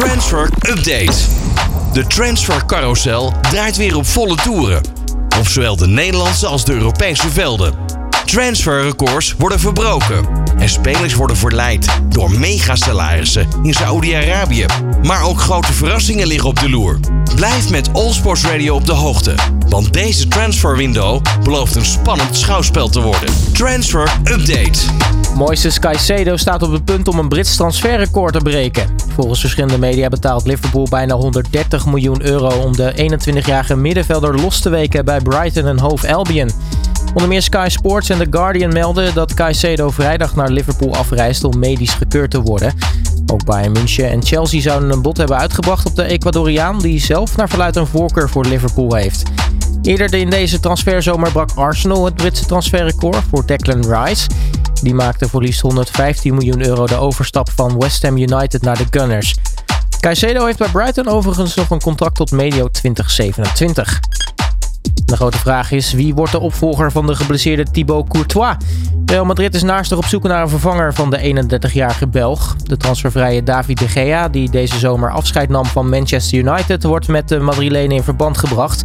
Transfer Update. De transfer carousel draait weer op volle toeren. Op zowel de Nederlandse als de Europese velden. Transferrecords worden verbroken. En spelers worden verleid door megasalarissen in Saoedi-Arabië. Maar ook grote verrassingen liggen op de loer. Blijf met All Sports Radio op de hoogte. Want deze transferwindow belooft een spannend schouwspel te worden. Transfer Update. Moises Caicedo staat op het punt om een Brits transferrecord te breken. Volgens verschillende media betaalt Liverpool bijna 130 miljoen euro om de 21-jarige middenvelder los te weken bij Brighton en Hove Albion. Onder meer Sky Sports en The Guardian melden dat Caicedo vrijdag naar Liverpool afreist om medisch gekeurd te worden. Ook Bayern München en Chelsea zouden een bod hebben uitgebracht op de Ecuadoriaan, die zelf naar verluidt een voorkeur voor Liverpool heeft. Eerder in deze transferzomer brak Arsenal het Britse transferrecord voor Declan Rice. Die maakte voor liefst 115 miljoen euro de overstap van West Ham United naar de Gunners. Caicedo heeft bij Brighton overigens nog een contract tot medio 2027. De grote vraag is, wie wordt de opvolger van de geblesseerde Thibaut Courtois? Real Madrid is naastig op zoek naar een vervanger van de 31-jarige Belg. De transfervrije David de Gea, die deze zomer afscheid nam van Manchester United, wordt met de Madrilenen in verband gebracht.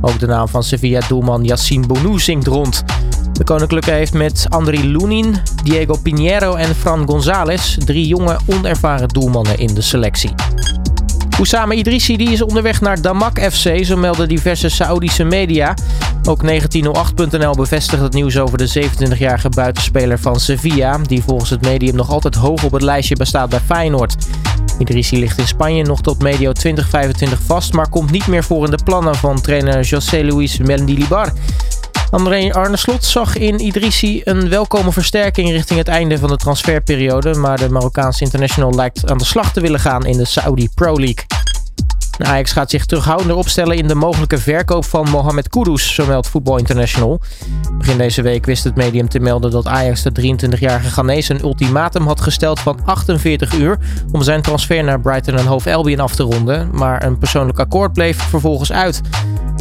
Ook de naam van Sevilla-doelman Yassine Bounou zingt rond. De Koninklijke heeft met Andri Lunin, Diego Pinheiro en Fran González drie jonge, onervaren doelmannen in de selectie. Oussama Idrissi die is onderweg naar Damak FC, zo melden diverse Saoedische media. Ook 1908.nl bevestigt het nieuws over de 27-jarige buitenspeler van Sevilla, die volgens het medium nog altijd hoog op het lijstje bestaat bij Feyenoord. Idrissi ligt in Spanje nog tot medio 2025 vast, maar komt niet meer voor in de plannen van trainer José Luis Mendilibar. André Arne Slot zag in Idrissi een welkome versterking richting het einde van de transferperiode, maar de Marokkaanse international lijkt aan de slag te willen gaan in de Saudi Pro League. Ajax gaat zich terughoudender opstellen in de mogelijke verkoop van Mohamed Kudus, zo meldt Football International. Begin deze week wist het medium te melden dat Ajax de 23-jarige Ghanese een ultimatum had gesteld van 48 uur om zijn transfer naar Brighton en Hove Albion af te ronden, maar een persoonlijk akkoord bleef vervolgens uit.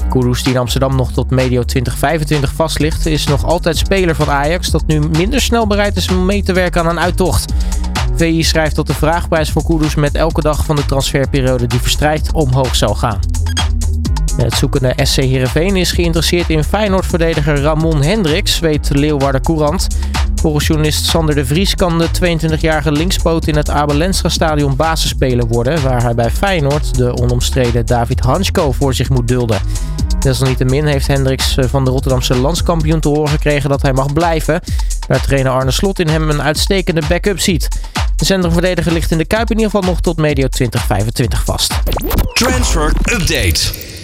Kudus, die in Amsterdam nog tot medio 2025 vast ligt, is nog altijd speler van Ajax dat nu minder snel bereid is om mee te werken aan een uittocht. VI schrijft dat de vraagprijs voor Kudus met elke dag van de transferperiode die verstrijkt omhoog zal gaan. Het zoekende SC Heerenveen is geïnteresseerd in Feyenoord-verdediger Ramon Hendricks, weet Leeuwarden Courant. Volgens journalist Sander de Vries kan de 22-jarige linkspoot in het Abelensra stadion basisspeler worden, waar hij bij Feyenoord de onomstreden David Hansko voor zich moet dulden. Desalniettemin heeft Hendricks van de Rotterdamse landskampioen te horen gekregen dat hij mag blijven, waar trainer Arne Slot in hem een uitstekende backup ziet. De centrumverdediger ligt in de Kuip in ieder geval nog tot medio 2025 vast. Transfer Update.